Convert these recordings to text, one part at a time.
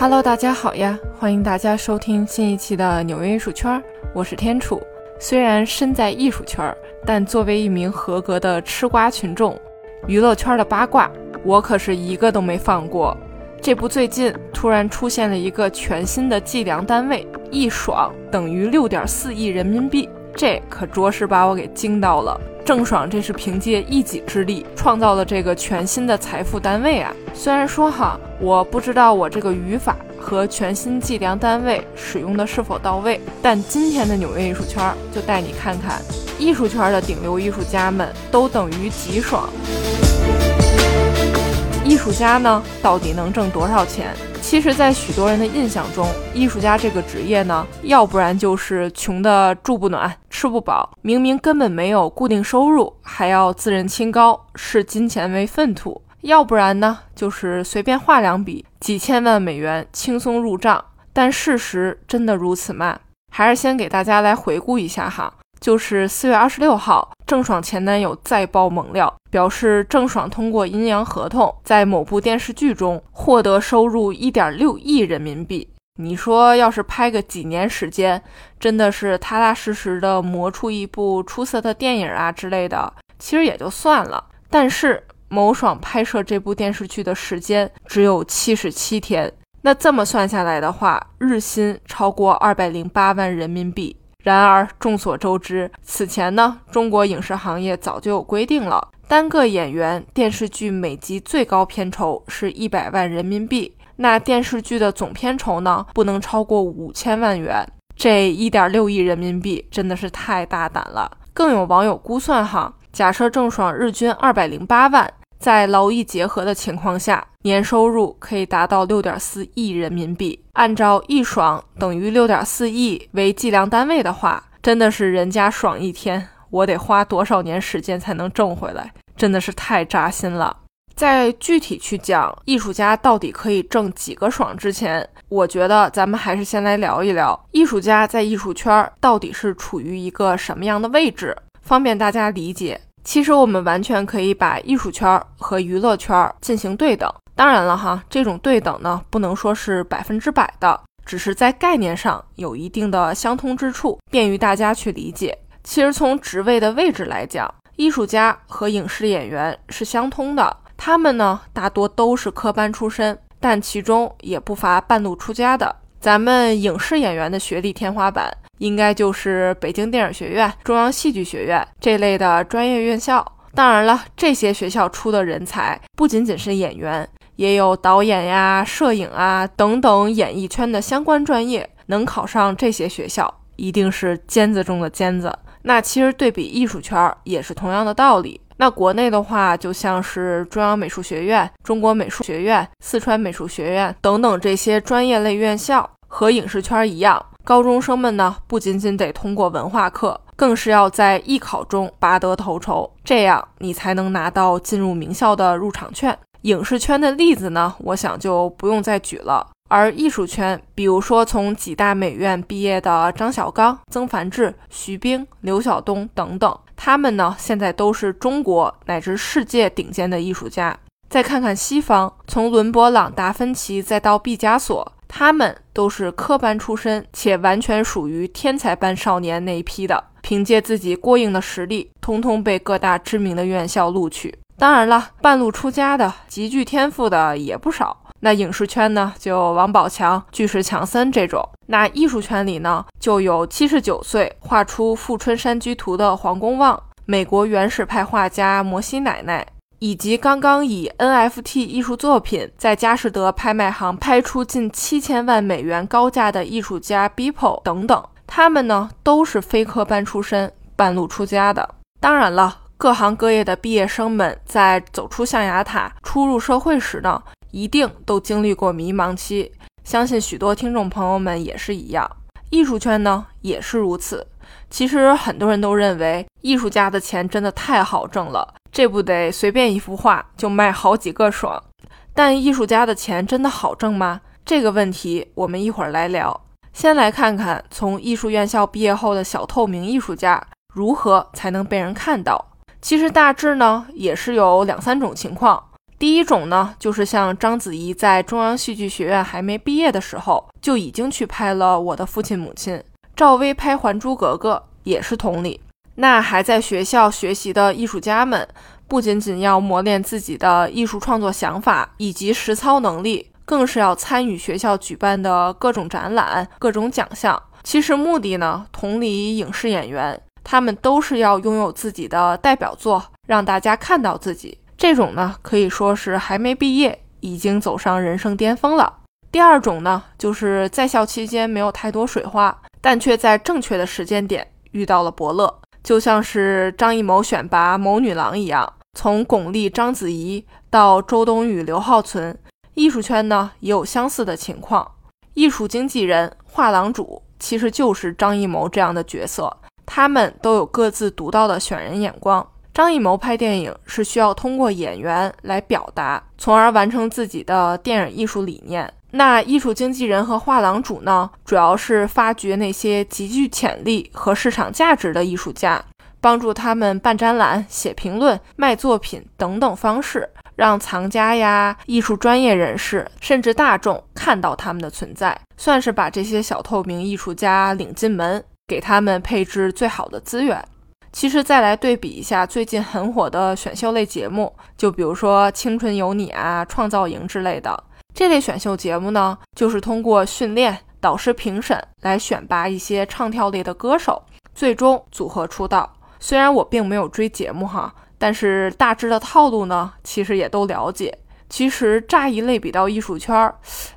Hello，大家好呀！欢迎大家收听新一期的纽约艺术圈，我是天楚。虽然身在艺术圈，但作为一名合格的吃瓜群众，娱乐圈的八卦我可是一个都没放过。这不，最近突然出现了一个全新的计量单位，一爽等于六点四亿人民币，这可着实把我给惊到了。郑爽这是凭借一己之力创造了这个全新的财富单位啊！虽然说哈，我不知道我这个语法和全新计量单位使用的是否到位，但今天的纽约艺术圈就带你看看，艺术圈的顶流艺术家们都等于极爽。艺术家呢，到底能挣多少钱？其实，在许多人的印象中，艺术家这个职业呢，要不然就是穷的住不暖、吃不饱，明明根本没有固定收入，还要自认清高，视金钱为粪土；要不然呢，就是随便画两笔，几千万美元轻松入账。但事实真的如此吗？还是先给大家来回顾一下哈。就是四月二十六号，郑爽前男友再爆猛料，表示郑爽通过阴阳合同，在某部电视剧中获得收入一点六亿人民币。你说，要是拍个几年时间，真的是踏踏实实的磨出一部出色的电影啊之类的，其实也就算了。但是某爽拍摄这部电视剧的时间只有七十七天，那这么算下来的话，日薪超过二百零八万人民币。然而众所周知，此前呢，中国影视行业早就有规定了，单个演员电视剧每集最高片酬是一百万人民币，那电视剧的总片酬呢，不能超过五千万元。这一点六亿人民币真的是太大胆了。更有网友估算哈，假设郑爽日均二百零八万。在劳逸结合的情况下，年收入可以达到六点四亿人民币。按照一爽等于六点四亿为计量单位的话，真的是人家爽一天，我得花多少年时间才能挣回来？真的是太扎心了。在具体去讲艺术家到底可以挣几个爽之前，我觉得咱们还是先来聊一聊艺术家在艺术圈到底是处于一个什么样的位置，方便大家理解。其实我们完全可以把艺术圈和娱乐圈进行对等。当然了哈，这种对等呢，不能说是百分之百的，只是在概念上有一定的相通之处，便于大家去理解。其实从职位的位置来讲，艺术家和影视演员是相通的，他们呢大多都是科班出身，但其中也不乏半路出家的。咱们影视演员的学历天花板。应该就是北京电影学院、中央戏剧学院这类的专业院校。当然了，这些学校出的人才不仅仅是演员，也有导演呀、摄影啊等等演艺圈的相关专业。能考上这些学校，一定是尖子中的尖子。那其实对比艺术圈也是同样的道理。那国内的话，就像是中央美术学院、中国美术学院、四川美术学院等等这些专业类院校，和影视圈一样。高中生们呢，不仅仅得通过文化课，更是要在艺考中拔得头筹，这样你才能拿到进入名校的入场券。影视圈的例子呢，我想就不用再举了。而艺术圈，比如说从几大美院毕业的张小刚、曾梵志、徐冰、刘晓东等等，他们呢，现在都是中国乃至世界顶尖的艺术家。再看看西方，从伦勃朗、达芬奇再到毕加索。他们都是科班出身，且完全属于天才班少年那一批的，凭借自己过硬的实力，通通被各大知名的院校录取。当然了，半路出家的、极具天赋的也不少。那影视圈呢，就王宝强、巨石强森这种；那艺术圈里呢，就有七十九岁画出《富春山居图》的黄公望，美国原始派画家摩西奶奶。以及刚刚以 NFT 艺术作品在佳士得拍卖行拍出近七千万美元高价的艺术家 Beeple 等等，他们呢都是非科班出身，半路出家的。当然了，各行各业的毕业生们在走出象牙塔、初入社会时呢，一定都经历过迷茫期。相信许多听众朋友们也是一样，艺术圈呢也是如此。其实很多人都认为艺术家的钱真的太好挣了。这不得随便一幅画就卖好几个爽？但艺术家的钱真的好挣吗？这个问题我们一会儿来聊。先来看看从艺术院校毕业后的小透明艺术家如何才能被人看到。其实大致呢也是有两三种情况。第一种呢，就是像章子怡在中央戏剧学院还没毕业的时候，就已经去拍了《我的父亲母亲》；赵薇拍《还珠格格》也是同理。那还在学校学习的艺术家们，不仅仅要磨练自己的艺术创作想法以及实操能力，更是要参与学校举办的各种展览、各种奖项。其实目的呢，同理影视演员，他们都是要拥有自己的代表作，让大家看到自己。这种呢，可以说是还没毕业，已经走上人生巅峰了。第二种呢，就是在校期间没有太多水花，但却在正确的时间点遇到了伯乐，就像是张艺谋选拔某女郎一样，从巩俐、章子怡到周冬雨、刘浩存，艺术圈呢也有相似的情况。艺术经纪人、画廊主。其实就是张艺谋这样的角色，他们都有各自独到的选人眼光。张艺谋拍电影是需要通过演员来表达，从而完成自己的电影艺术理念。那艺术经纪人和画廊主呢，主要是发掘那些极具潜力和市场价值的艺术家，帮助他们办展览、写评论、卖作品等等方式。让藏家呀、艺术专业人士，甚至大众看到他们的存在，算是把这些小透明艺术家领进门，给他们配置最好的资源。其实再来对比一下最近很火的选秀类节目，就比如说《青春有你》啊、《创造营》之类的这类选秀节目呢，就是通过训练、导师评审来选拔一些唱跳类的歌手，最终组合出道。虽然我并没有追节目哈。但是大致的套路呢，其实也都了解。其实乍一类比到艺术圈，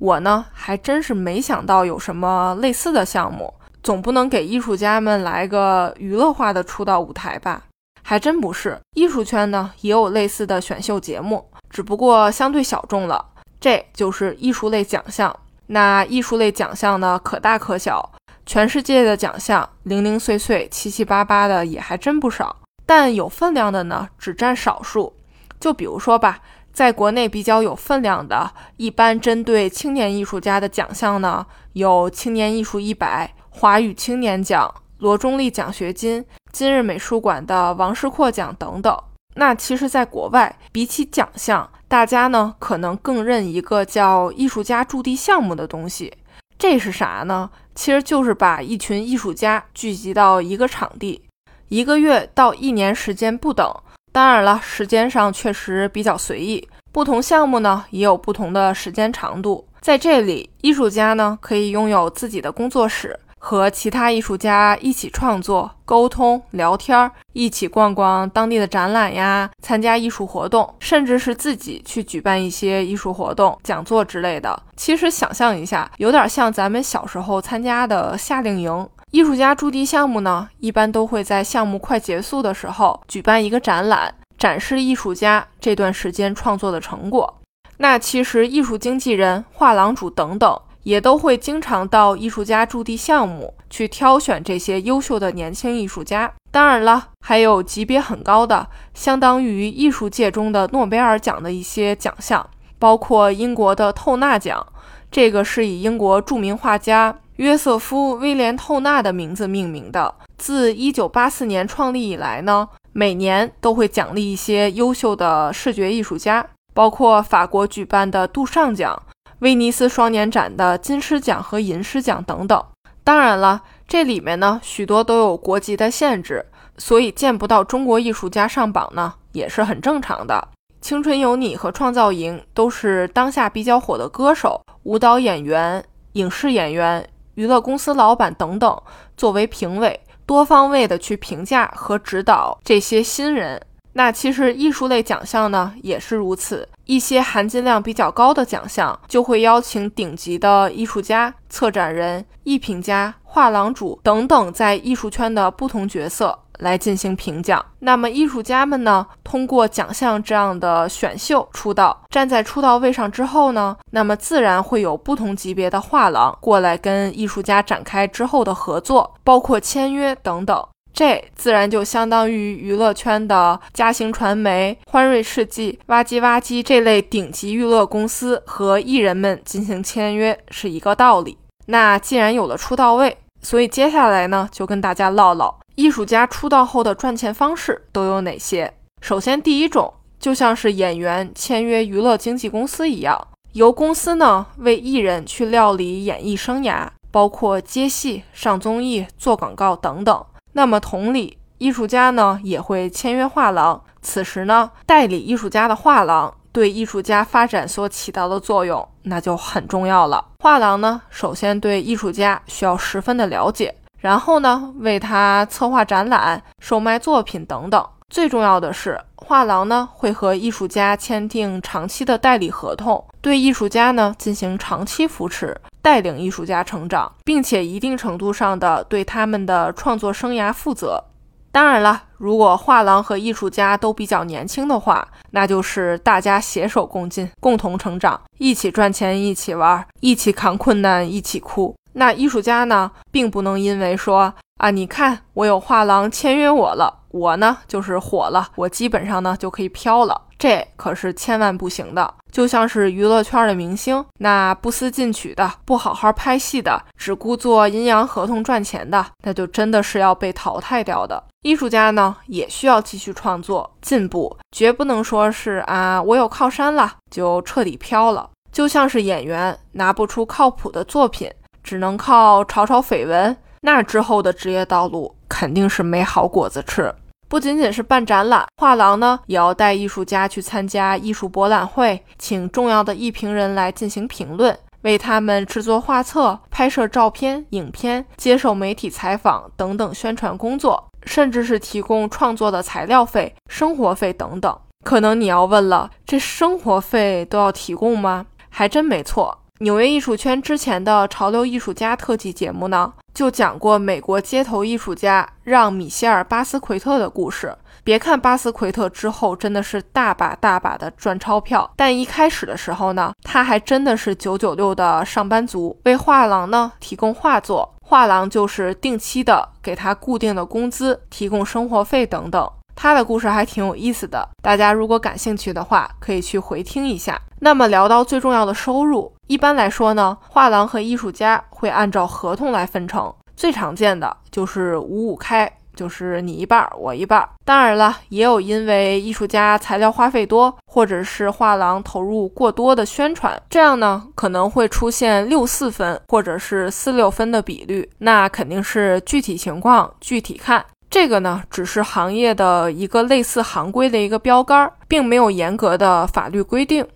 我呢还真是没想到有什么类似的项目。总不能给艺术家们来个娱乐化的出道舞台吧？还真不是，艺术圈呢也有类似的选秀节目，只不过相对小众了。这就是艺术类奖项。那艺术类奖项呢，可大可小，全世界的奖项零零碎碎、七七八八的也还真不少。但有分量的呢，只占少数。就比如说吧，在国内比较有分量的，一般针对青年艺术家的奖项呢，有青年艺术一百、华语青年奖、罗中立奖学金、今日美术馆的王世阔奖等等。那其实，在国外，比起奖项，大家呢可能更认一个叫艺术家驻地项目的东西。这是啥呢？其实就是把一群艺术家聚集到一个场地。一个月到一年时间不等，当然了，时间上确实比较随意。不同项目呢也有不同的时间长度。在这里，艺术家呢可以拥有自己的工作室，和其他艺术家一起创作、沟通、聊天，一起逛逛当地的展览呀，参加艺术活动，甚至是自己去举办一些艺术活动、讲座之类的。其实想象一下，有点像咱们小时候参加的夏令营。艺术家驻地项目呢，一般都会在项目快结束的时候举办一个展览，展示艺术家这段时间创作的成果。那其实艺术经纪人、画廊主等等也都会经常到艺术家驻地项目去挑选这些优秀的年轻艺术家。当然了，还有级别很高的，相当于艺术界中的诺贝尔奖的一些奖项，包括英国的透纳奖，这个是以英国著名画家。约瑟夫·威廉·透纳的名字命名的。自1984年创立以来呢，每年都会奖励一些优秀的视觉艺术家，包括法国举办的杜尚奖、威尼斯双年展的金狮奖和银狮奖等等。当然了，这里面呢许多都有国籍的限制，所以见不到中国艺术家上榜呢也是很正常的。青春有你和创造营都是当下比较火的歌手、舞蹈演员、影视演员。娱乐公司老板等等，作为评委，多方位的去评价和指导这些新人。那其实艺术类奖项呢也是如此，一些含金量比较高的奖项，就会邀请顶级的艺术家、策展人、艺评家、画廊主等等，在艺术圈的不同角色。来进行评奖。那么艺术家们呢，通过奖项这样的选秀出道，站在出道位上之后呢，那么自然会有不同级别的画廊过来跟艺术家展开之后的合作，包括签约等等。这自然就相当于娱乐圈的嘉行传媒、欢瑞世纪、哇唧哇唧这类顶级娱乐公司和艺人们进行签约是一个道理。那既然有了出道位，所以接下来呢，就跟大家唠唠。艺术家出道后的赚钱方式都有哪些？首先，第一种就像是演员签约娱乐经纪公司一样，由公司呢为艺人去料理演艺生涯，包括接戏、上综艺、做广告等等。那么同理，艺术家呢也会签约画廊，此时呢代理艺术家的画廊对艺术家发展所起到的作用，那就很重要了。画廊呢首先对艺术家需要十分的了解，然后呢为他策划展览、售卖作品等等。最重要的是，画廊呢会和艺术家签订长期的代理合同，对艺术家呢进行长期扶持，带领艺术家成长，并且一定程度上的对他们的创作生涯负责。当然了，如果画廊和艺术家都比较年轻的话，那就是大家携手共进，共同成长，一起赚钱，一起玩，一起扛困难，一起哭。那艺术家呢，并不能因为说啊，你看我有画廊签约我了。我呢，就是火了，我基本上呢就可以飘了，这可是千万不行的。就像是娱乐圈的明星，那不思进取的，不好好拍戏的，只顾做阴阳合同赚钱的，那就真的是要被淘汰掉的。艺术家呢，也需要继续创作进步，绝不能说是啊，我有靠山了就彻底飘了。就像是演员拿不出靠谱的作品，只能靠炒炒绯闻，那之后的职业道路。肯定是没好果子吃。不仅仅是办展览，画廊呢也要带艺术家去参加艺术博览会，请重要的艺评人来进行评论，为他们制作画册、拍摄照片、影片、接受媒体采访等等宣传工作，甚至是提供创作的材料费、生活费等等。可能你要问了，这生活费都要提供吗？还真没错。纽约艺术圈之前的潮流艺术家特辑节目呢？就讲过美国街头艺术家让·米歇尔·巴斯奎特的故事。别看巴斯奎特之后真的是大把大把的赚钞票，但一开始的时候呢，他还真的是九九六的上班族，为画廊呢提供画作，画廊就是定期的给他固定的工资，提供生活费等等。他的故事还挺有意思的，大家如果感兴趣的话，可以去回听一下。那么聊到最重要的收入，一般来说呢，画廊和艺术家会按照合同来分成，最常见的就是五五开，就是你一半我一半。当然了，也有因为艺术家材料花费多，或者是画廊投入过多的宣传，这样呢可能会出现六四分或者是四六分的比率，那肯定是具体情况具体看。这个呢，只是行业的一个类似行规的一个标杆，并没有严格的法律规定。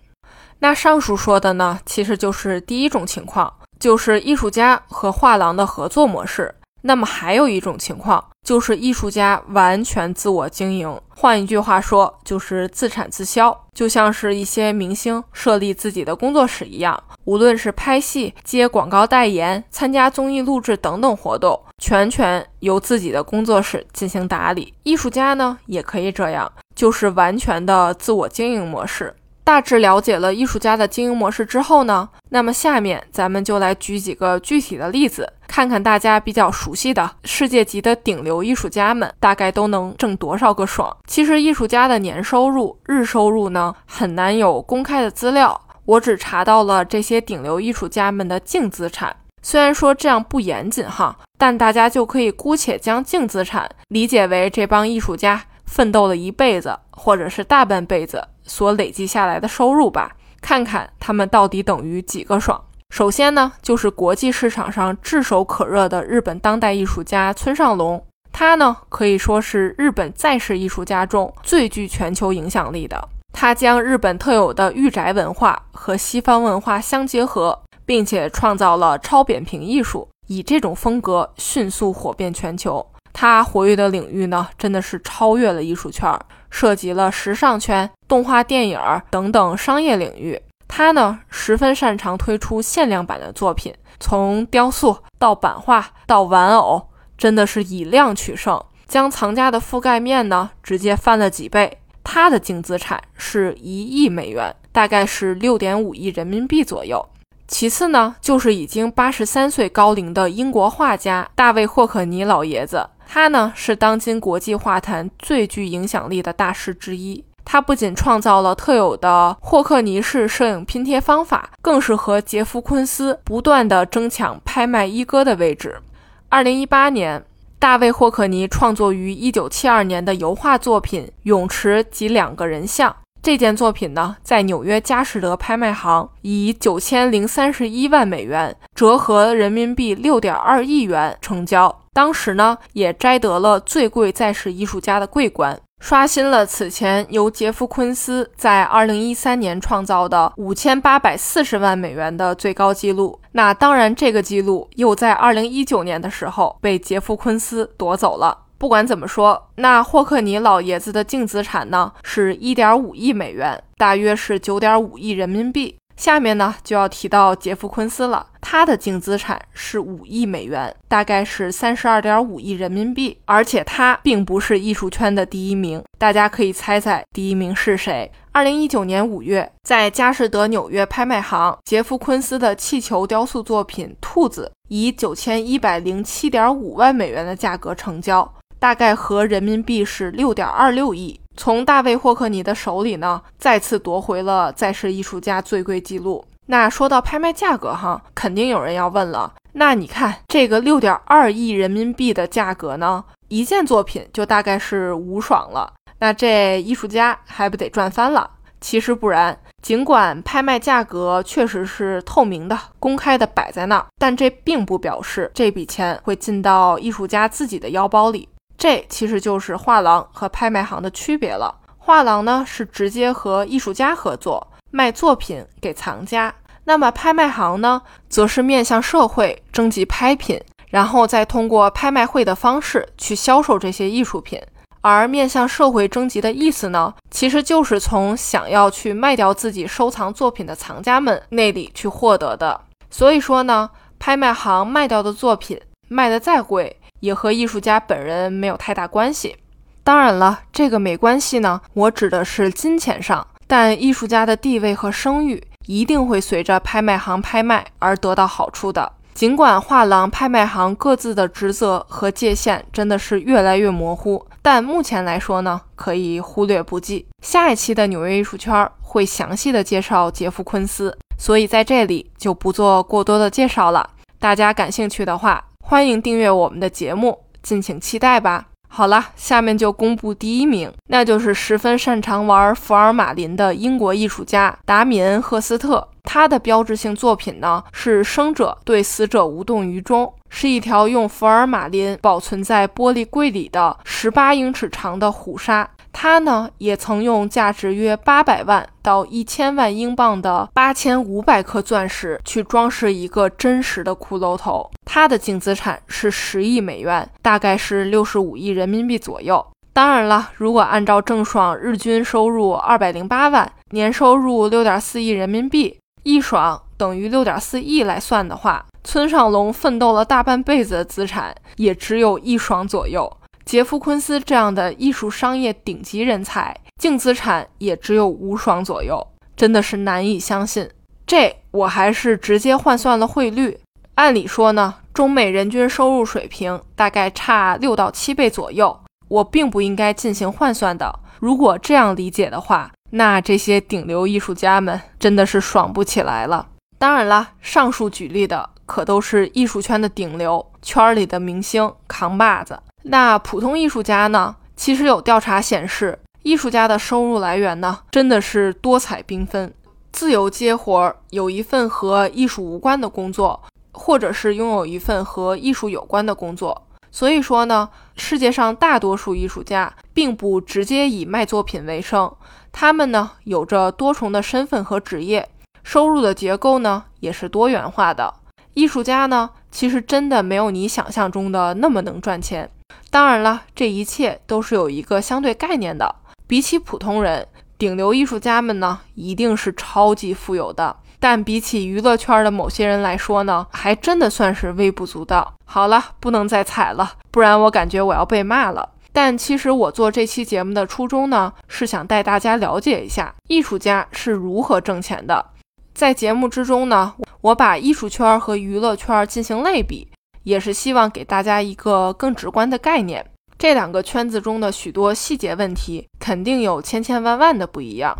那上述说的呢，其实就是第一种情况，就是艺术家和画廊的合作模式。那么还有一种情况，就是艺术家完全自我经营，换一句话说，就是自产自销，就像是一些明星设立自己的工作室一样，无论是拍戏、接广告代言、参加综艺录制等等活动，全权由自己的工作室进行打理。艺术家呢，也可以这样，就是完全的自我经营模式。大致了解了艺术家的经营模式之后呢，那么下面咱们就来举几个具体的例子，看看大家比较熟悉的世界级的顶流艺术家们大概都能挣多少个爽。其实艺术家的年收入、日收入呢，很难有公开的资料，我只查到了这些顶流艺术家们的净资产。虽然说这样不严谨哈，但大家就可以姑且将净资产理解为这帮艺术家奋斗了一辈子或者是大半辈子。所累积下来的收入吧，看看他们到底等于几个爽。首先呢，就是国际市场上炙手可热的日本当代艺术家村上隆，他呢可以说是日本在世艺术家中最具全球影响力的。他将日本特有的御宅文化和西方文化相结合，并且创造了超扁平艺术，以这种风格迅速火遍全球。他活跃的领域呢，真的是超越了艺术圈儿。涉及了时尚圈、动画电影等等商业领域。他呢，十分擅长推出限量版的作品，从雕塑到版画到玩偶，真的是以量取胜，将藏家的覆盖面呢直接翻了几倍。他的净资产是一亿美元，大概是六点五亿人民币左右。其次呢，就是已经八十三岁高龄的英国画家大卫霍克尼老爷子。他呢是当今国际画坛最具影响力的大师之一。他不仅创造了特有的霍克尼式摄影拼贴方法，更是和杰夫·昆斯不断的争抢拍卖一哥的位置。二零一八年，大卫·霍克尼创作于一九七二年的油画作品《泳池及两个人像》，这件作品呢，在纽约佳士得拍卖行以九千零三十一万美元，折合人民币六点二亿元成交。当时呢，也摘得了最贵在世艺术家的桂冠，刷新了此前由杰夫·昆斯在二零一三年创造的五千八百四十万美元的最高纪录。那当然，这个纪录又在二零一九年的时候被杰夫·昆斯夺走了。不管怎么说，那霍克尼老爷子的净资产呢，是一点五亿美元，大约是九点五亿人民币。下面呢就要提到杰夫·昆斯了，他的净资产是五亿美元，大概是三十二点五亿人民币。而且他并不是艺术圈的第一名，大家可以猜猜第一名是谁？二零一九年五月，在佳士得纽约拍卖行，杰夫·昆斯的气球雕塑作品《兔子》以九千一百零七点五万美元的价格成交，大概合人民币是六点二六亿。从大卫·霍克尼的手里呢，再次夺回了在世艺术家最贵记录。那说到拍卖价格哈，肯定有人要问了，那你看这个六点二亿人民币的价格呢，一件作品就大概是无爽了。那这艺术家还不得赚翻了？其实不然，尽管拍卖价格确实是透明的、公开的摆在那儿，但这并不表示这笔钱会进到艺术家自己的腰包里。这其实就是画廊和拍卖行的区别了。画廊呢是直接和艺术家合作卖作品给藏家，那么拍卖行呢，则是面向社会征集拍品，然后再通过拍卖会的方式去销售这些艺术品。而面向社会征集的意思呢，其实就是从想要去卖掉自己收藏作品的藏家们那里去获得的。所以说呢，拍卖行卖掉的作品卖的再贵。也和艺术家本人没有太大关系。当然了，这个没关系呢，我指的是金钱上。但艺术家的地位和声誉一定会随着拍卖行拍卖而得到好处的。尽管画廊、拍卖行各自的职责和界限真的是越来越模糊，但目前来说呢，可以忽略不计。下一期的纽约艺术圈会详细的介绍杰夫·昆斯，所以在这里就不做过多的介绍了。大家感兴趣的话。欢迎订阅我们的节目，敬请期待吧。好了，下面就公布第一名，那就是十分擅长玩福尔马林的英国艺术家达米恩·赫斯特。他的标志性作品呢是生者对死者无动于衷，是一条用福尔马林保存在玻璃柜里的十八英尺长的虎鲨。他呢，也曾用价值约八百万到一千万英镑的八千五百颗钻石去装饰一个真实的骷髅头。他的净资产是十亿美元，大概是六十五亿人民币左右。当然了，如果按照郑爽日均收入二百零八万，年收入六点四亿人民币，一爽等于六点四亿来算的话，村上龙奋斗了大半辈子的资产也只有一爽左右。杰夫·昆斯这样的艺术商业顶级人才，净资产也只有五双左右，真的是难以相信。这我还是直接换算了汇率。按理说呢，中美人均收入水平大概差六到七倍左右，我并不应该进行换算的。如果这样理解的话，那这些顶流艺术家们真的是爽不起来了。当然了，上述举例的可都是艺术圈的顶流，圈里的明星扛把子。那普通艺术家呢？其实有调查显示，艺术家的收入来源呢，真的是多彩缤纷。自由接活儿，有一份和艺术无关的工作，或者是拥有一份和艺术有关的工作。所以说呢，世界上大多数艺术家并不直接以卖作品为生，他们呢有着多重的身份和职业，收入的结构呢也是多元化的。艺术家呢，其实真的没有你想象中的那么能赚钱。当然了，这一切都是有一个相对概念的。比起普通人，顶流艺术家们呢，一定是超级富有的。但比起娱乐圈的某些人来说呢，还真的算是微不足道。好了，不能再踩了，不然我感觉我要被骂了。但其实我做这期节目的初衷呢，是想带大家了解一下艺术家是如何挣钱的。在节目之中呢，我把艺术圈和娱乐圈进行类比。也是希望给大家一个更直观的概念，这两个圈子中的许多细节问题肯定有千千万万的不一样，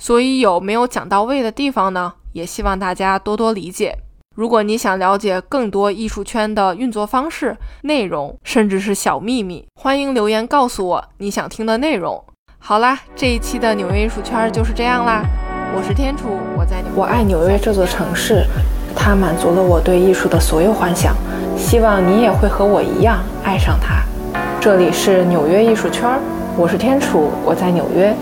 所以有没有讲到位的地方呢？也希望大家多多理解。如果你想了解更多艺术圈的运作方式、内容，甚至是小秘密，欢迎留言告诉我你想听的内容。好啦，这一期的纽约艺术圈就是这样啦。我是天楚，我在纽，我爱纽约这座城市，它满足了我对艺术的所有幻想。希望你也会和我一样爱上它。这里是纽约艺术圈，我是天楚，我在纽约。